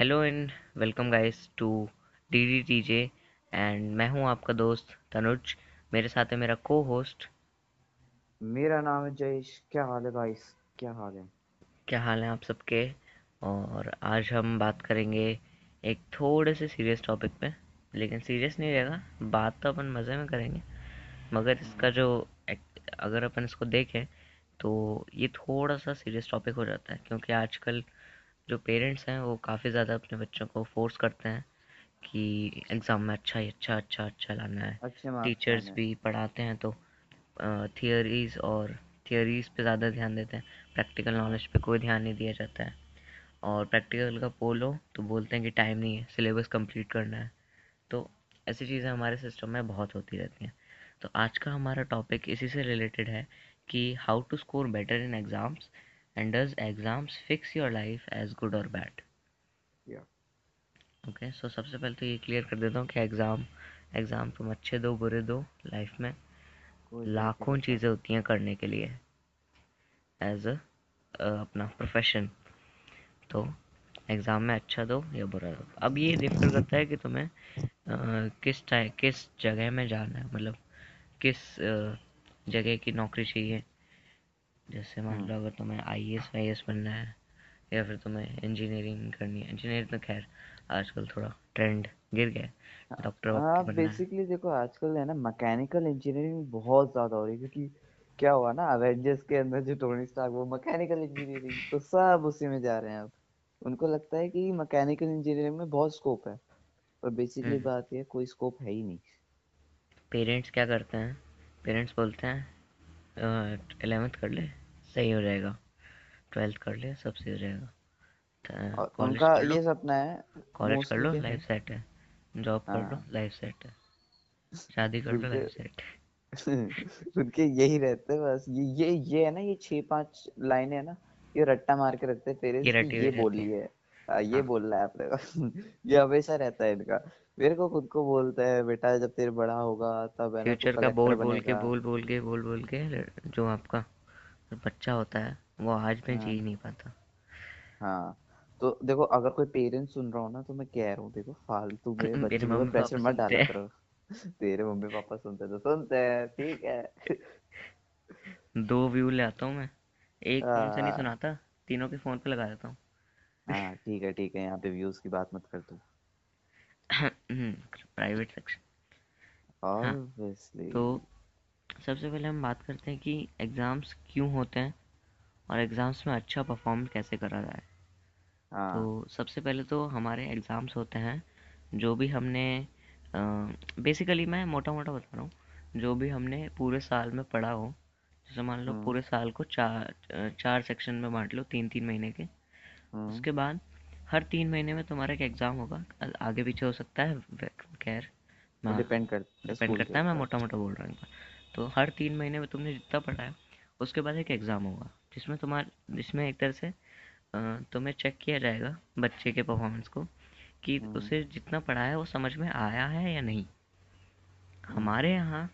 Hello and welcome guys to D D T J and मैं हूँ आपका दोस्त तनुज। मेरे साथ है मेरा को होस्ट मेरा नाम है जयेश। क्या हाल है गाइस क्या हाल है? क्या हाल है आप सबके? और आज हम बात करेंगे एक थोड़े से सीरियस टॉपिक पे लेकिन सीरियस नहीं रहेगा बात तो अपन मज़े में करेंगे। मगर इसका जो अगर अपन इसको देखें तो ये थोड़ा सा सीरियस टॉपिक हो जाता है क्योंकि आजकल जो पेरेंट्स हैं वो काफ़ी ज़्यादा अपने बच्चों को फोर्स करते हैं कि एग्ज़ाम में अच्छा ही अच्छा अच्छा अच्छा लाना है। टीचर्स भी पढ़ाते हैं तो थियोरीज और थियोरीज पे ज़्यादा ध्यान देते हैं। प्रैक्टिकल नॉलेज पे कोई ध्यान नहीं दिया जाता है। और प्रैक्टिकल का बोलो तो बोलते हैं कि टाइम नहीं है सिलेबस कंप्लीट करना है। तो ऐसी चीज़ें हमारे सिस्टम में बहुत होती रहती हैं। तो आज का हमारा टॉपिक इसी से रिलेटेड है कि how to score better in exams and does exams fix your life as good or bad? Yeah. Okay so सबसे पहले तो ये क्लियर कर देता हूँ कि एग्ज़ाम एग्ज़ाम तुम अच्छे दो बुरे दो लाइफ में। लाखों चीज़ें होती हैं करने के लिए एज अ अपना प्रोफेशन तो एग्ज़ाम में अच्छा दो या बुरा दो? अब ये डिफर करता है कि तुम्हें किस टाइम किस जगह में जाना है? मतलब किस जगह की नौकरी चाहिए? जैसे मान लो अगर तुम्हें आई एस वाई एस बनना है या फिर तुम्हें इंजीनियरिंग करनी है। इंजीनियर तो खैर आजकल थोड़ा ट्रेंड गिर गया डॉक्टर हाँ बेसिकली देखो आजकल है ना मैकेनिकल इंजीनियरिंग बहुत ज़्यादा हो रही है क्योंकि क्या हुआ ना अवेंजर्स के अंदर जो टोनी स्टार्क वो मैकेनिकल इंजीनियरिंग तो सब उसी में जा रहे हैं अब। उनको लगता है कि मैकेनिकल इंजीनियरिंग में बहुत स्कोप है पर बेसिकली हम्म। बात ये कोई स्कोप है ही नहीं। पेरेंट्स क्या करते हैं? पेरेंट्स बोलते हैं इलेवेंथ कर ले। सही हो जाएगा। ट्वेल्थ कर ले सब सही हो जाएगा। उनका ये सपना है कॉलेज कर लो लाइफ सेट है। जॉब कर लो लाइफ हाँ। सेट है। शादी कर लो लाइफ सेट उनके यही रहते हैं बस। ये ये ये है ना ये छह पाँच लाइनें है ना ये रट्टा मार के रखते हैं पेरेंट्स ये, ये बोली है। आ, हाँ, ये हाँ। बोल रहा है अपने ये हमेशा रहता है इनका। मेरे को खुद को बोलता है बेटा जब तेरे बड़ा होगा तब फ्यूचर का बोल बोल के बोल बोल के बोल बोल के जो आपका जो बच्चा होता है वो आज में जी हाँ। नहीं पाता। हाँ तो देखो अगर कोई पेरेंट्स सुन रहा हो ना तो मैं कह रहा हूँ देखो फालतू में बच्चे को प्रेशर मत डाला करो। तेरे मम्मी पापा सुनते तो सुनते हैं ठीक है। दो व्यू ले आता हूँ मैं। एक फ़ोन से नहीं हाँ। सुनाता? तीनों के फ़ोन पे लगा देता हूँ। हाँ ठीक है ठीक है यहाँ पे व्यूज़ की बात मत कर तू। प्राइवेट सेक्शन ऑब्वियसली तो सबसे पहले हम बात करते हैं कि एग्ज़ाम्स क्यों होते हैं और एग्ज़ाम्स में अच्छा परफॉर्म कैसे करा जाए। हाँ। तो सबसे पहले तो हमारे एग्ज़ाम्स होते हैं जो भी हमने बेसिकली मैं मोटा मोटा बता रहा हूँ जो भी हमने पूरे साल में पढ़ा हो जैसे मान लो पूरे साल को चार चार सेक्शन में बांट लो तीन तीन महीने के उसके बाद हर तीन महीने में तुम्हारा एक एग्ज़ाम होगा आगे पीछे हो सकता है खैर डिपेंड कर डिपेंड करता है मैं मोटा मोटा बोल रहा हूँ तो हर तीन महीने में तुमने जितना पढ़ा है उसके बाद एक एग्ज़ाम होगा जिसमें तुम्हारा जिसमें एक तरह से तुम्हें चेक किया जाएगा बच्चे के परफॉर्मेंस को कि हम्म। उसे जितना पढ़ा है वो समझ में आया है या नहीं हमारे यहाँ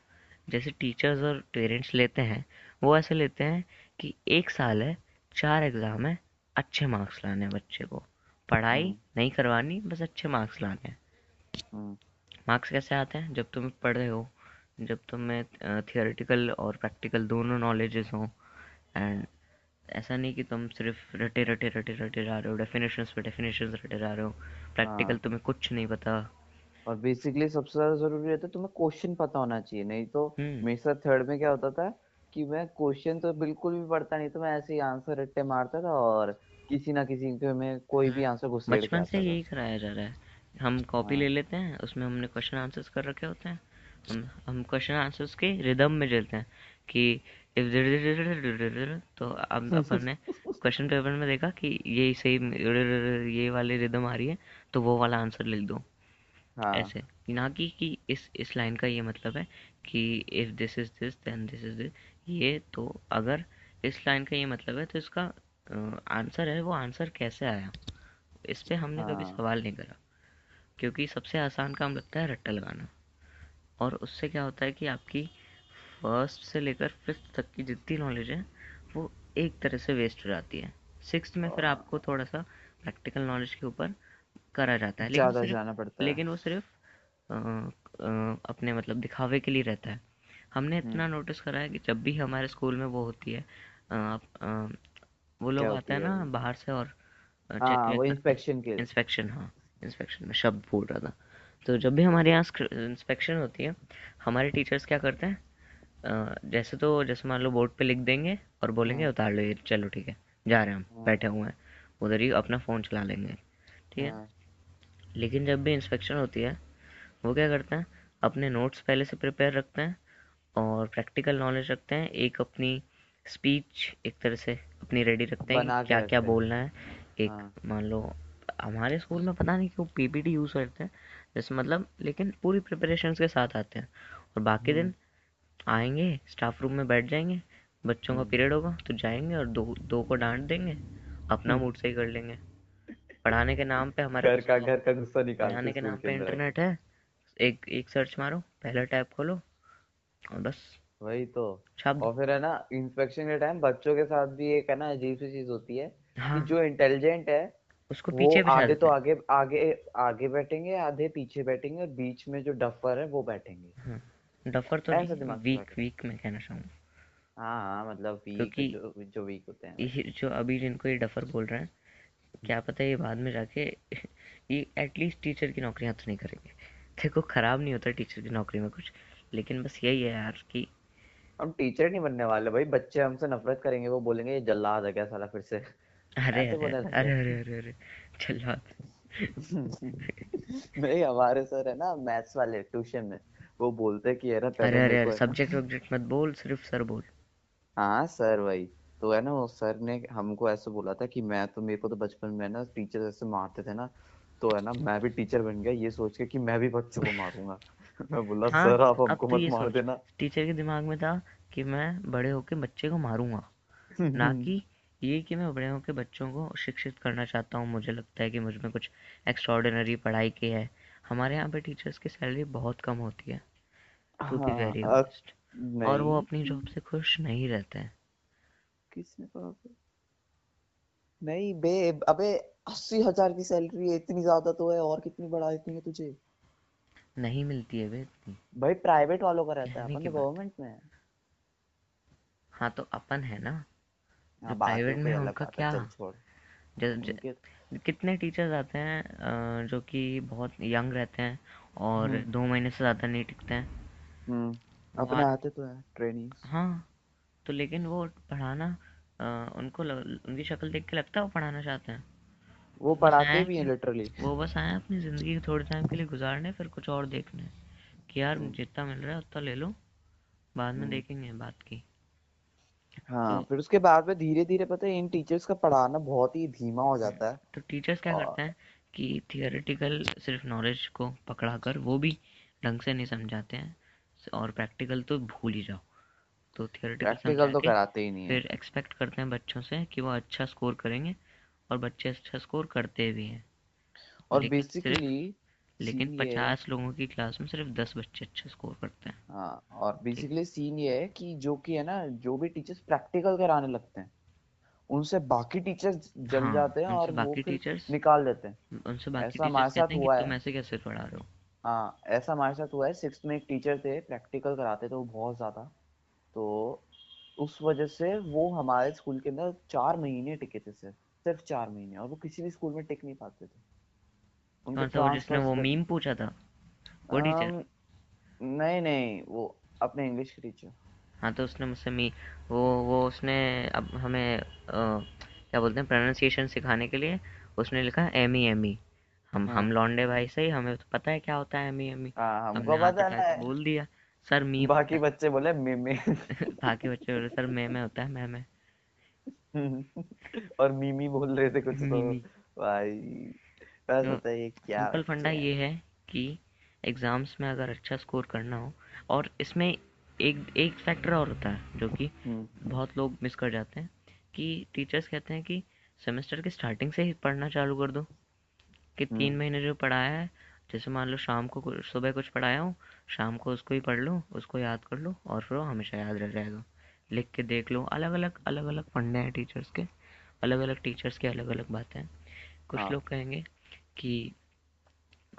जैसे टीचर्स और पेरेंट्स लेते हैं वो ऐसे लेते हैं कि एक साल है चार एग्ज़ाम है अच्छे मार्क्स लाने हैं बच्चे को पढ़ाई हम्म। नहीं करवानी बस अच्छे मार्क्स लाने हैं मार्क्स हम्म। कैसे आते हैं जब तुम पढ़ रहे हो जब तुम्हें थियोरेटिकल और प्रैक्टिकल दोनों नॉलेजेस हों। एंड ऐसा नहीं कि तुम सिर्फ़ रटे रटे रटे रटे जा रहे हो डेफिनेशंस पे डेफिनेशंस रटे जा रहे हो। प्रैक्टिकल हाँ। तुम्हें कुछ नहीं पता। और बेसिकली सबसे ज़्यादा ज़रूरी रहता है तुम्हें क्वेश्चन पता होना चाहिए नहीं तो। मेरे साथ थर्ड में क्या होता था कि मैं क्वेश्चन तो बिल्कुल भी पढ़ता नहीं तो मैं ऐसे ही आंसर रट्टे मारता था और किसी ना किसी के में कोई भी आंसर घुस बचपन से यही कराया जा रहा है। हम कॉपी हाँ। ले लेते हैं उसमें हमने क्वेश्चन आंसर्स कर रखे होते हैं। हम क्वेश्चन आंसर्स के रिदम में चलते हैं कि तो अब अपन ने क्वेश्चन पेपर में देखा कि ये सही ये वाली रिदम आ रही है तो वो वाला आंसर लिख दो हाँ. ऐसे ना कि कि इस इस लाइन का ये मतलब है कि if this is this then this is this ये तो अगर इस लाइन का ये मतलब है तो इसका आंसर है वो आंसर कैसे आया इस पे हमने हाँ. कभी सवाल नहीं करा क्योंकि सबसे आसान काम लगता है रट्टा लगाना और उससे क्या होता है कि आपकी फ़र्स्ट से लेकर फिफ्थ तक की जितनी नॉलेज है वो एक तरह से वेस्ट हो जाती है। सिक्स में फिर आपको थोड़ा सा प्रैक्टिकल नॉलेज के ऊपर करा जाता है लेकिन सिर्फ़ जाना पड़ता है। लेकिन वो सिर्फ़ अ, अ, अपने मतलब दिखावे के लिए रहता है। हमने हम्म। इतना नोटिस करा है कि जब भी हमारे स्कूल में वो होती है अ, वो लोग आते हैं ना बाहर से और हाँ हैं। इंस्पेक्शन इंस्पेक्शन हाँ। इंस्पेक्शन में शब्द भूल रहा था। तो जब भी हमारे यहाँ इंस्पेक्शन होती है हमारे टीचर्स क्या करते हैं? जैसे तो जैसे मान लो बोर्ड पे लिख देंगे और बोलेंगे हम्म उतार लो ये चलो ठीक है जा रहे हैं हम हाँ। बैठे हुए हैं उधर ही अपना फ़ोन चला लेंगे। ठीक है? हाँ। लेकिन जब भी इंस्पेक्शन होती है वो क्या करते हैं? अपने नोट्स पहले से प्रिपेयर रखते हैं और प्रैक्टिकल नॉलेज रखते हैं एक अपनी स्पीच एक तरह से अपनी रेडी रखते हैं क्या क्या बोलना है। एक हाँ। मान लो हमारे स्कूल में पता नहीं क्यों पीपीटी यूज़ करते हैं जैसे मतलब लेकिन पूरी प्रिपरेशन के साथ आते हैं। और बाकी हम्म। दिन आएँगे स्टाफ रूम में बैठ जाएँगे बच्चों का हम्म। पीरियड होगा तो जाएँगे और दो दो को डांट देंगे अपना मूड सही कर लेंगे। पढ़ाने के नाम पे हमारे घर का घर का गुस्सा निकालते पढ़ाने के नाम पे इंटरनेट है एक एक सर्च मारो पहला टैब खोलो और बस। वही तो। और फिर है ना इंस्पेक्शन के टाइम बच्चों के साथ भी एक है ना अजीब सी चीज़ होती है कि हाँ। जो इंटेलिजेंट है उसको पीछे आधे तो हैं। आगे आगे आगे बैठेंगे आधे पीछे बैठेंगे और बीच में जो डफर है वो बैठेंगे। हाँ डफर तो ऐसा नहीं दिमाग वीक वीक में कहना चाहूँगा। हाँ हाँ मतलब वीक क्योंकि जो जो वीक होते हैं। ये जो अभी जिनको ये डफर बोल रहे हैं क्या पता ये बाद में जाके ये एटलीस्ट टीचर की नौकरियाँ तो नहीं करेंगे। देखो खराब नहीं होता टीचर की नौकरी में कुछ लेकिन बस यही है यार कि हम टीचर नहीं बनने वाले भाई बच्चे हमसे नफरत करेंगे वो बोलेंगे ये जल्लाद है क्या साला फिर से? अरे अरे अरे अरे अरे अरे अरे चलो नहीं हमारे सर है ना मैथ्स वाले ट्यूशन में। वो बोलते कि है ना अरे अरे अरे को सब्जेक्ट वब्जेक्ट मत बोल सिर्फ़ सर बोल। हाँ सर वही। तो है ना वो सर ने हमको ऐसे बोला था कि मैं तो मेरे को तो बचपन में ना टीचर ऐसे मारते थे ना तो है ना मैं भी टीचर बन गया ये सोच के कि मैं भी बच्चों को मारूँगा। मैं बोला हाँ सर आप हमको तो मत मार देना। टीचर के दिमाग में था कि मैं बड़े होके बच्चे को मारूँगा ना कि ये कि मैं बड़े होकर बच्चों को शिक्षित करना चाहता हूँ मुझे लगता है कि मुझमें कुछ एक्स्ट्रॉर्डिनरी पढ़ाई की है। हमारे यहाँ पे टीचर्स की सैलरी बहुत कम होती है टू बी वेरी ऑनेस्ट और वो अपनी जॉब से खुश नहीं रहते हैं। किसने कहा? नहीं बे अबे अस्सी हज़ार की सैलरी है इतनी ज़्यादा तो है और कितनी बढ़ा इतनी है तुझे? नहीं मिलती है वे इतनी। भाई प्राइवेट वालों का रहता है अपन तो गवर्नमेंट में है तो अपन है ना। प्राइवेट में है अलग उनका क्या कितने टीचर्स आते हैं जो कि बहुत यंग रहते हैं और हम्म। दो महीने से ज़्यादा नहीं टिकते हैं? हम्म अपने आते तो है ट्रेनिंग्स हाँ तो लेकिन वो पढ़ाना उनको लग, उनकी शक्ल देख के लगता है वो पढ़ाना चाहते हैं? वो पढ़ाते भी हैं लिटरली वो बस आए अपनी ज़िंदगी थोड़े टाइम के लिए गुजारने फिर कुछ और देखने कि यार हम्म। जितना मिल रहा है उतना ले लो बाद में देखेंगे बात की। हाँ फिर उसके बाद में धीरे धीरे पता है इन टीचर्स का पढ़ाना बहुत ही धीमा हो जाता है। तो टीचर्स क्या करते हैं कि थियोरेटिकल सिर्फ़ नॉलेज को पकड़ा कर वो भी ढंग से नहीं समझाते हैं और प्रैक्टिकल तो भूल ही जाओ। तो थियोरेटिकल प्रैक्टिकल तो कराते ही नहीं है। फिर एक्सपेक्ट करते हैं बच्चों से कि वो अच्छा स्कोर करेंगे और बच्चे अच्छा स्कोर करते भी हैं। और बेसिकली लेकिन पचास लोगों की क्लास में सिर्फ़ दस बच्चे अच्छा स्कोर करते हैं। हाँ और बेसिकली सीन ये है कि जो कि है ना जो भी टीचर्स प्रैक्टिकल कराने लगते हैं उनसे बाकी टीचर्स जल हाँ जाते हैं और वो बाकी टीचर्स निकाल देते हैं। उनसे बाकी ऐसा टीचर्स हमारे साथ हैं हुआ तुम है। ऐसे कैसे पढ़ा रहे हो? हाँ ऐसा हमारे साथ हुआ है। सिक्स में एक टीचर थे प्रैक्टिकल कराते थे वो बहुत ज़्यादा। तो उस वजह से वो हमारे स्कूल के अंदर चार महीने टिके थे सिर्फ़ सिर्फ़ चार महीने और वो किसी भी स्कूल में टिक नहीं पाते थे। कौन सा वो जिसने वो मीम पूछा था? वो टीचर नहीं नहीं वो अपने इंग्लिश के टीचर हाँ तो उसने मुझसे मी वो वो उसने अब हमें अ, क्या बोलते हैं प्रोनाउंसिएशन सिखाने के लिए उसने लिखा एम ई एम ई हम हाँ। हम लौंडे भाई से ही हमें तो पता है क्या होता है एम ई एम ई हाँ हमको पता है। बोल दिया सर मीम होता बाकी बच्चे बोले मिमे बाकी बच्चे बोले सर मैं में होता है मैं में. और मिमी बोल रहे थे कुछ तो। भाई। बस तो बताइए क्या सिंपल फंडा ये है कि एग्ज़ाम्स में अगर अच्छा स्कोर करना हो और इसमें एक एक फैक्टर और होता है जो कि हम्म। बहुत लोग मिस कर जाते हैं कि टीचर्स कहते हैं कि सेमेस्टर के स्टार्टिंग से ही पढ़ना चालू कर दो कि तीन हम्म महीने जो पढ़ाया है जैसे मान लो शाम को सुबह कुछ पढ़ाया हो शाम को उसको ही पढ़ लो उसको याद कर लो और फिर वो हमेशा याद रह जाएगा। लिख के देख लो अलग अलग अलग अलग फंडे हैं टीचर्स के अलग अलग टीचर्स की अलग अलग बातें हैं। कुछ हाँ। लोग कहेंगे कि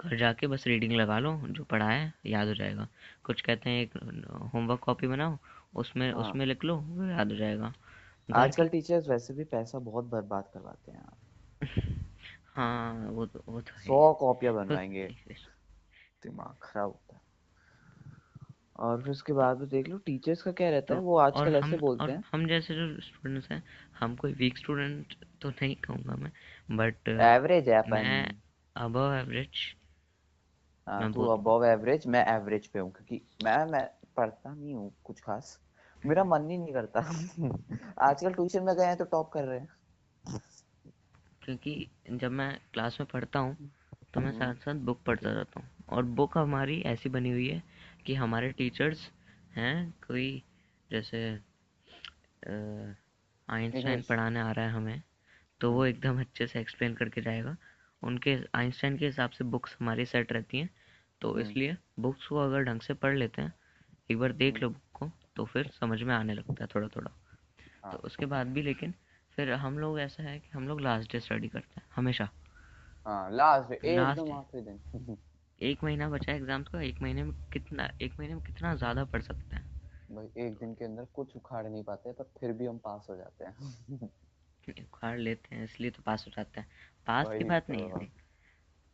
घर जाके बस रीडिंग लगा लो जो पढ़ा है याद हो जाएगा। कुछ कहते हैं एक होमवर्क कॉपी बनाओ उसमें हाँ। उसमें लिख लो वो याद हो जाएगा। आजकल टीचर्स वैसे भी पैसा बहुत बर्बाद करवाते हैं हाँ वो तो वो तो सौ कॉपियाँ बनवाएँगे। दिमाग खराब होता है। और फिर उसके बाद में देख लो टीचर्स का क्या रहता तो है वो आजकल ऐसे हम बोलते हैं। हम जैसे जो स्टूडेंट्स हैं हम कोई वीक स्टूडेंट तो नहीं कहूँगा मैं बट एवरेज है अपन। अबव एवरेज हाँ तू अबव एवरेज मैं एवरेज पे हूँ क्योंकि मैं मैं पढ़ता नहीं हूँ कुछ खास। मेरा मन ही नहीं करता। आजकल ट्यूशन में गए हैं तो टॉप कर रहे हैं। क्योंकि जब मैं क्लास में पढ़ता हूँ तो मैं हम्म, साथ साथ बुक पढ़ता रहता हूँ। और बुक हमारी ऐसी बनी हुई है कि हमारे टीचर्स हैं कोई जैसे आइंस्टाइन पढ़ाने आ रहा है हमें तो वो एकदम अच्छे से एक्सप्लेन करके जाएगा। उनके आइंस्टाइन के हिसाब से बुक्स हमारी सेट रहती हैं। तो हम्म, इसलिए बुक्स को अगर ढंग से पढ़ लेते हैं एक बार देख हम्म, लो बुक को तो फिर समझ में आने लगता है थोड़ा थोड़ा तो हाँ उसके बाद भी लेकिन फिर हम लोग ऐसा है कि हम लोग लास्ट डे स्टडी करते हैं हमेशा। हाँ लास्ट एक महीना बचा है एग्ज़ाम्स का एक महीने में कितना एक महीने में कितना ज़्यादा पढ़ सकते हैं। भाई एक दिन के अंदर कुछ उखाड़ नहीं पाते पर फिर भी हम पास हो जाते हैं। उखाड़ लेते हैं इसलिए तो पास हो जाते हैं। पास की बात नहीं है तो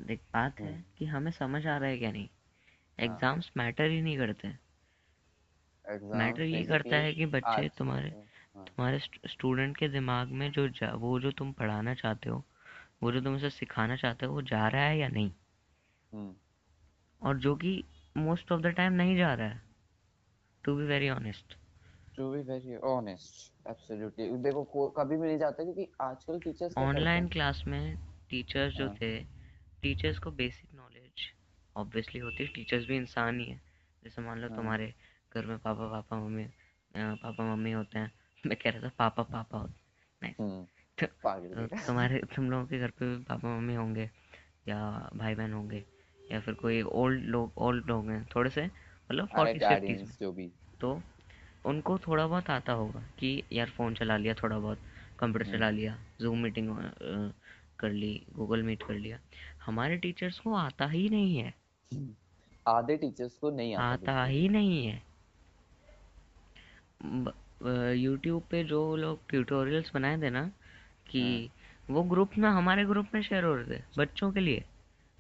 देख बात है हम्म, कि हमें समझ आ रहा है क्या नहीं। हाँ। एग्ज़ाम्स मैटर ही नहीं करते। मैटर ये करता है कि बच्चे तुम्हारे हाँ। तुम्हारे स्टूडेंट के दिमाग में जो जा, वो जो तुम पढ़ाना चाहते हो वो जो तुम उसे सिखाना चाहते हो वो जा रहा है या नहीं? हम्म। और जो कि मोस्ट ऑफ़ द टाइम नहीं जा रहा है to be very honest to be very honest absolutely देखो कभी भी नहीं जाता क्योंकि आजकल टीचर्स ऑनलाइन क्लास में टीचर्स जो हाँ। थे टीचर्स को बेसिक नॉलेज ऑब्वियसली होती है। टीचर्स भी इंसान ही है। जैसे मान लो हाँ। तुम्हारे घर में पापा पापा मम्मी पापा मम्मी होते हैं। मैं कह रहा था पापा पापा होते हैं। हम्म। तो, तो तुम्हारे तुम लोगों के घर पे भी पापा मम्मी होंगे या भाई बहन होंगे या फिर कोई ओल्ड लोग ओल्ड लोग हैं थोड़े से मतलब फोर्टी फिफ्टीज जो भी। तो उनको थोड़ा बहुत आता होगा कि यार फ़ोन चला लिया थोड़ा बहुत कंप्यूटर चला हम्म। लिया जूम मीटिंग कर ली गूगल मीट कर लिया। हमारे टीचर्स को आता ही नहीं है। आधे टीचर्स को नहीं आता आता ही नहीं है। यूट्यूब पे जो लोग ट्यूटोरियल्स बनाए थे ना कि हाँ। वो ग्रुप में हमारे ग्रुप में शेयर हो रहे थे बच्चों के लिए।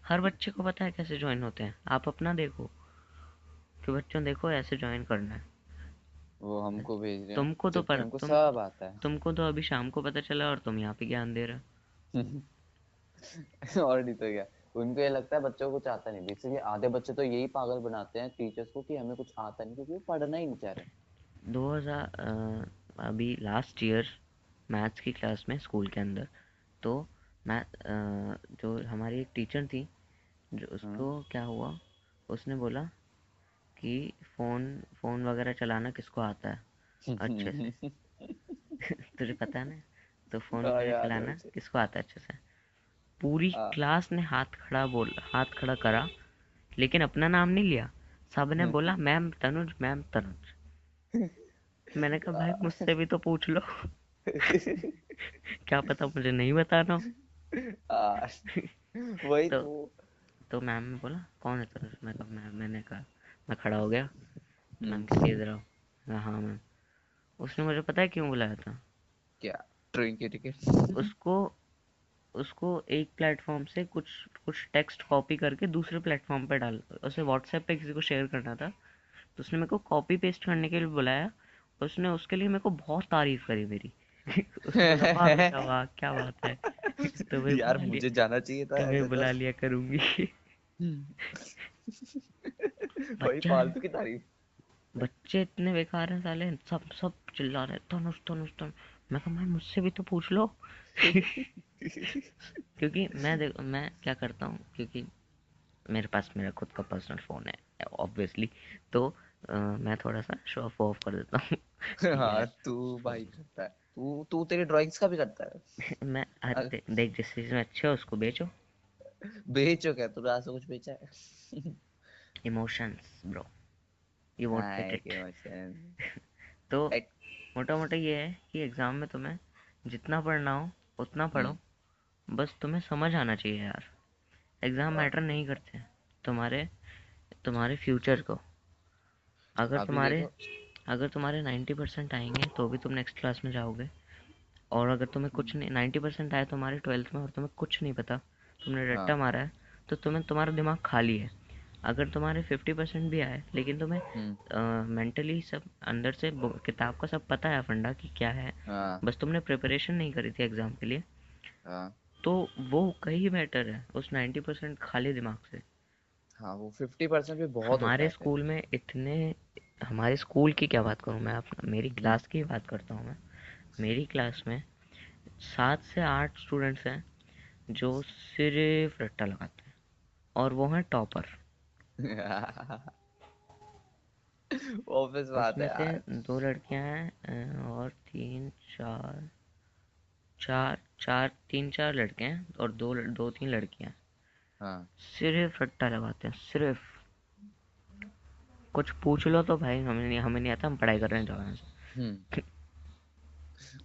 हर बच्चे को पता है कैसे ज्वाइन होते हैं। आप अपना देखो कि बच्चों देखो ऐसे ज्वाइन करना है। वो हमको भेज रहे तुमको तो पर तुम सब आता है। तुमको तो अभी शाम को पता चला और तुम यहाँ पे ज्ञान दे रहे और नहीं तो क्या? उनको ये लगता है बच्चों को कुछ आता नहीं। बेसिकली आधे बच्चे तो यही पागल बनाते हैं टीचर्स को कि हमें कुछ आता नहीं क्योंकि वो पढ़ना ही नहीं चाह रहे। 2000 अ, अभी लास्ट ईयर मैथ्स की क्लास में स्कूल के अंदर तो मैथ जो हमारी एक टीचर थी जो उसको क्या हुआ? उसने बोला कि फ़ोन फ़ोन वगैरह चलाना किसको आता है? अच्छे से। तुझे पता है ना? तो फ़ोन हाँ वगैरह चलाना किसको आता है अच्छे से? पूरी हाँ। क्लास ने हाथ खड़ा बोल हाथ खड़ा करा लेकिन अपना नाम नहीं लिया। सबने बोला मैम तनुज मैम तनुज। मैंने कहा भाई मुझसे भी तो पूछ लो। क्या पता मुझे नहीं बताना हाँ, वही तो तो। तो मैम ने बोला कौन है तनुज? मैं मैंने कहा मैं खड़ा हो गया। मैम कहती है इधर आओ हाँ मैम उसने मुझे पता है क्यों बुलाया था? क्या? ट्रेन की टिकट? उसको उसको एक प्लेटफॉर्म से कुछ कुछ टेक्स्ट कॉपी करके दूसरे प्लेटफॉर्म पे डाल उसे व्हाट्सएप पे किसी को शेयर करना था। तो उसने मेरे को कॉपी पेस्ट करने के लिए बुलाया। उसने उसके लिए मेरे को बहुत तारीफ़ करी मेरी। वाह क्या बात है तुम्हें यार मुझे जाना चाहिए था बुला तो। लिया करूँगी। बच्चा फालतू की तारीफ़। बच्चे इतने बेकार हैं साले सब सब चिल्ला रहे तनुष तनुष तनुष। मैं कहा मैं मुझसे भी तो पूछ लो। क्योंकि मैं देख मैं क्या करता हूँ क्योंकि मेरे पास मेरा खुद का पर्सनल फ़ोन है ऑब्वियसली तो अ, मैं थोड़ा सा शो ऑफ़ ऑफ़ कर देता हूँ। हाँ तू भाई करता है। तू तू तेरी ड्राइंग्स का भी करता है? मैं अरे दे, देख जिस चीज़ में अच्छे हो उसको बेचो। बेचो क्या? आज से कुछ बेचा है? Emotions bro you won't get it तो मोटा मोटा ये है कि एग्ज़ाम में तुम्हें जितना पढ़ना हो उतना पढ़ो। हम्म। बस तुम्हें समझ आना चाहिए यार। एग्ज़ाम हाँ। मैटर नहीं करते तुम्हारे तुम्हारे फ्यूचर को। अगर तुम्हारे अगर तुम्हारे नाइन्टी परसेंट आएँगे तो भी तुम नेक्स्ट क्लास में जाओगे। और अगर तुम्हें कुछ हम्म, नहीं नाइन्टी परसेंट आए तुम्हारे ट्वेल्थ में और तुम्हें कुछ नहीं पता तुमने रट्टा हाँ। मारा है तो तुम्हें तुम्हारा दिमाग खाली है। अगर तुम्हारे फिफ्टी परसेंट भी आए लेकिन तुम्हें हम्म। मेंटली सब अंदर से किताब का सब पता है फंडा कि क्या है। हाँ। बस तुमने प्रिपरेशन नहीं करी थी एग्ज़ाम के लिए। हाँ। तो वो कहीं बेटर है उस नाइन्टी परसेंट खाली दिमाग से। हाँ वो फिफ्टी परसेंट भी बहुत हमारे स्कूल में इतने हमारे स्कूल की क्या बात करूँ मैं अपना मेरी हम्म क्लास की बात करता हूँ मैं। मेरी क्लास में सात से आठ स्टूडेंट्स हैं जो सिर्फ़ रट्टा लगाते हैं और वो हैं टॉपर ऑफ़िस बात है यार। दो लड़कियाँ हैं और तीन चार चार चार तीन चार लड़के हैं और दो दो तीन लड़कियाँ हैं। सिर्फ़ रट्टा लगाते हैं सिर्फ़। कुछ पूछ लो तो भाई हमें नहीं हमें नहीं आता हम पढ़ाई कर रहे हैं जाओ हम्म।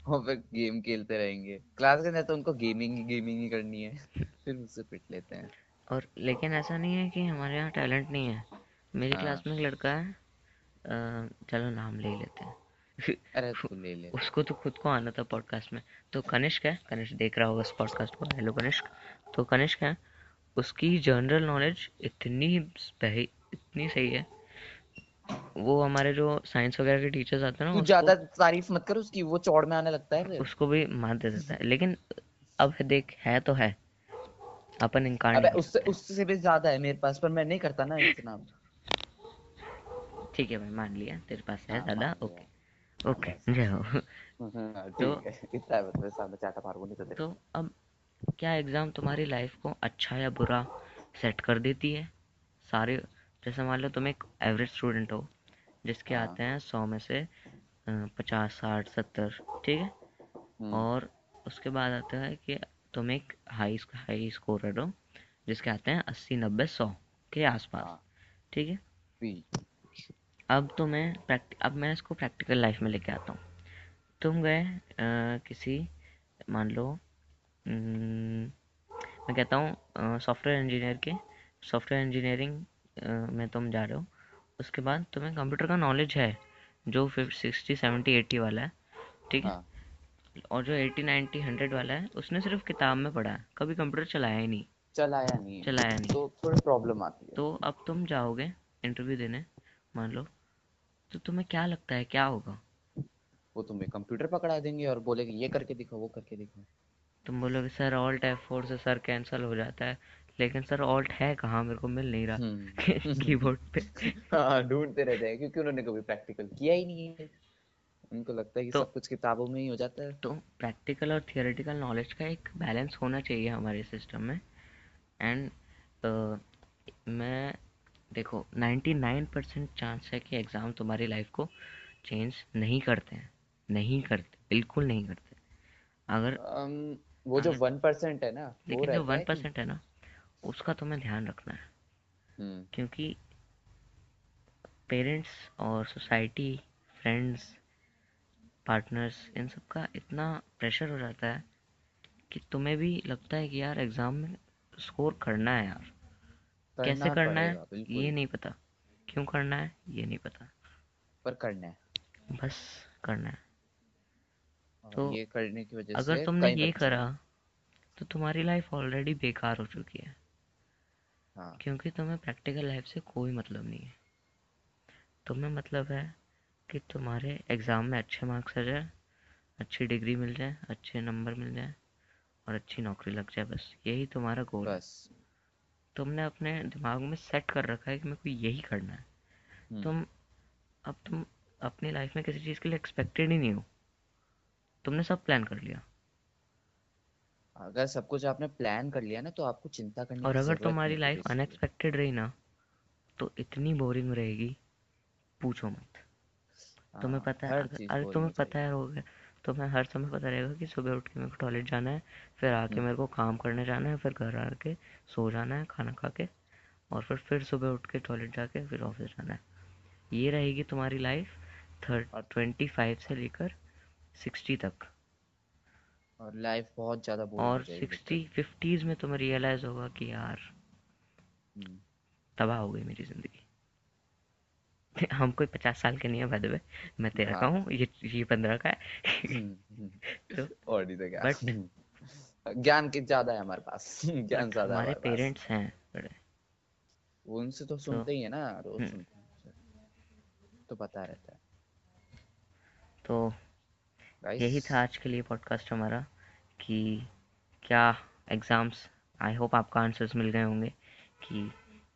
और फिर गेम खेलते रहेंगे। क्लास के अंदर तो उनको गेमिंग ही गेमिंग ही करनी है। फिर मुझसे पिट लेते हैं। और लेकिन ऐसा नहीं है कि हमारे यहाँ टैलेंट नहीं है। मेरी हाँ। क्लास में एक लड़का है चलो नाम ले लेते हैं। अरे तू ले ले। उसको तो खुद को आना था पॉडकास्ट में। तो कनिष्क है कनिष्क देख रहा होगा इस पॉडकास्ट को। हेलो कनिष्क। तो कनिष्क है उसकी जनरल नॉलेज इतनी सही इतनी सही है। वो हमारे जो साइंस वगैरह के टीचर्स आते हैं ना ज़्यादा तारीफ़ मत कर उसकी वो चौड़ में आने लगता है उसको भी मान दे देता है। लेकिन अब देख है तो है। अपन इनकार अबे उससे उससे भी ज़्यादा है मेरे पास पर मैं नहीं करता ना इतना। ठीक है भाई मान लिया तेरे पास है हाँ मान ओके। ओके जय हो। तो इतना है बस मैं सामने चाटा मारूँगा नहीं तो तो अब क्या एग्ज़ाम तुम्हारी लाइफ को अच्छा या बुरा सेट कर देती है? सारे जैसे मान लो तुम एक एवरेज स्टूडेंट हो जिसके हाँ। आते हैं सौ में से पचास साठ सत्तर ठीक है? हम्म। और उसके बाद आता है कि तुम एक हाई हाई स्कोरर हो जिसके आते हैं अस्सी नब्बे सौ के आसपास हाँ। ठीक है? अब तुम्हें प्रैक्ट अब मैं इसको प्रैक्टिकल लाइफ में लेके आता हूँ। तुम गए किसी मान लो मैं कहता हूँ सॉफ्टवेयर इंजीनियर के सॉफ्टवेयर इंजीनियरिंग में तुम जा रहे हो। उसके बाद तुम्हें कंप्यूटर का नॉलेज है जो फिर सिक्सटी सेवेंटी एट्टी वाला है ठीक है? हाँ। और जो एट्टी नाइन्टी हंड्रेड वाला है उसने सिर्फ़ किताब में पढ़ा है। कभी कंप्यूटर चलाया ही नहीं। चलाया नहीं चलाया नहीं। तो थोड़ी प्रॉब्लम आती है। तो अब तुम जाओगे इंटरव्यू देने मान लो तो तुम्हें क्या लगता है क्या होगा? वो तुम्हें कंप्यूटर पकड़ा देंगे और बोलेंगे ये करके दिखाओ वो करके दिखाओ। तुम बोलोगे सर ऑल्ट एफ़ फोर से सर कैंसिल हो जाता है लेकिन सर ऑल्ट है कहाँ? मेरे को मिल नहीं रहा हम्म। कीबोर्ड पे. हाँ ढूंढते रहते हैं क्योंकि उन्होंने कभी प्रैक्टिकल किया ही नहीं है। उनको लगता है कि तो सब कुछ किताबों में ही हो जाता है। तो प्रैक्टिकल और थियोरेटिकल नॉलेज का एक बैलेंस होना चाहिए हमारे सिस्टम में। एंड uh, मैं देखो 99 परसेंट चांस है कि एग्ज़ाम तुम्हारी लाइफ को चेंज नहीं करते हैं। नहीं करते बिल्कुल नहीं करते। अगर अम, वो जो वन परसेंट है ना लेकिन जो वन परसेंट है ना उसका तुम्हें ध्यान रखना है। हम्म। क्योंकि पेरेंट्स और सोसाइटी फ्रेंड्स पार्टनर्स इन सब का इतना प्रेशर हो जाता है कि तुम्हें भी लगता है कि यार एग्ज़ाम में स्कोर करना है यार। कैसे करना है? ये नहीं पता। क्यों करना है? ये नहीं पता। पर करना है। बस करना है। तो ये करने की वजह अगर तुमने ये करा तो तुम्हारी लाइफ ऑलरेडी बेकार हो चुकी है। हाँ। क्योंकि तुम्हें प्रैक्टिकल लाइफ से कोई मतलब नहीं है। तुम्हें मतलब है कि तुम्हारे एग्ज़ाम में अच्छे मार्क्स आ जाए अच्छी डिग्री मिल जाए अच्छे नंबर मिल जाए और अच्छी नौकरी लग जाए बस यही तुम्हारा गोल बस। तुमने अपने दिमाग में सेट कर रखा है कि मेरे को यही करना है। हम्म। तुम अब तुम अपनी लाइफ में किसी चीज़ के लिए एक्सपेक्टेड ही नहीं हो। तुमने सब प्लान कर लिया। अगर सब कुछ आपने प्लान कर लिया ना तो आपको चिंता करने और अगर तुम्हारी लाइफ अनएक्सपेक्टेड रही ना तो इतनी बोरिंग रहेगी पूछो मत। तुम्हें हाँ पता है अरे तुम्हें पता है होगा तुम्हें हर समय पता रहेगा कि सुबह उठ के मेरे को टॉयलेट जाना है फिर आके हम्म। मेरे को काम करने जाना है फिर घर आके सो जाना है खाना खा के और फिर फिर सुबह उठ के टॉयलेट जाके फिर ऑफ़िस जाना है। ये रहेगी तुम्हारी लाइफ थर्ड ट्वेंटी फाइव से लेकर सिक्सटी तक। और लाइफ बहुत ज़्यादा और तो। सिक्सटी फिफ्टीज़ में तुम्हें रियलाइज़ होगा कि यार हम्म, तबाह हो गई मेरी ज़िंदगी। हम कोई पचास साल के नहीं है भाई मैं तेरह का हाँ। हूँ ये ये पंद्रह का है। तो और नहीं तो क्या। बट ज्ञान की ज़्यादा है हमारे पास। ज्ञान ज़्यादा हमारे पेरेंट्स हैं बड़े। वो उनसे तो तो सुनते ही है ना रोज हम्म, सुनते हैं तो पता रहता है। तो यही था आज के लिए पॉडकास्ट हमारा कि क्या एग्ज़ाम्स आई होप आपका आंसर्स मिल गए होंगे कि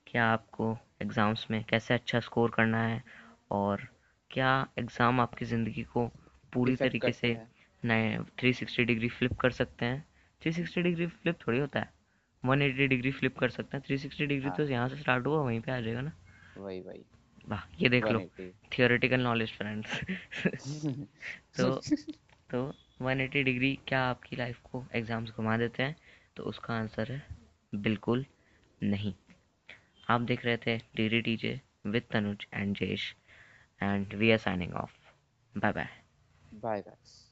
क्या आपको एग्ज़ाम्स में कैसे अच्छा स्कोर करना है और क्या एग्ज़ाम आपकी ज़िंदगी को पूरी तरीके से नए थ्री सिक्सटी डिग्री फ्लिप कर सकते हैं। थ्री सिक्सटी डिग्री फ्लिप थोड़ी होता है। वन एटी डिग्री फ्लिप कर सकते हैं। थ्री सिक्सटी डिग्री तो यहाँ से स्टार्ट हुआ वहीं पे आ जाएगा ना। वही वही। वाह ये देख लो। 180 थियोरेटिकल नॉलेज फ्रेंड्स तो तो 180 डिग्री क्या आपकी लाइफ को एग्ज़ाम्स घुमा देते हैं? तो उसका आंसर है बिल्कुल नहीं। आप देख रहे थे D D T J with Tanuj and Jesh and we are signing off bye bye bye guys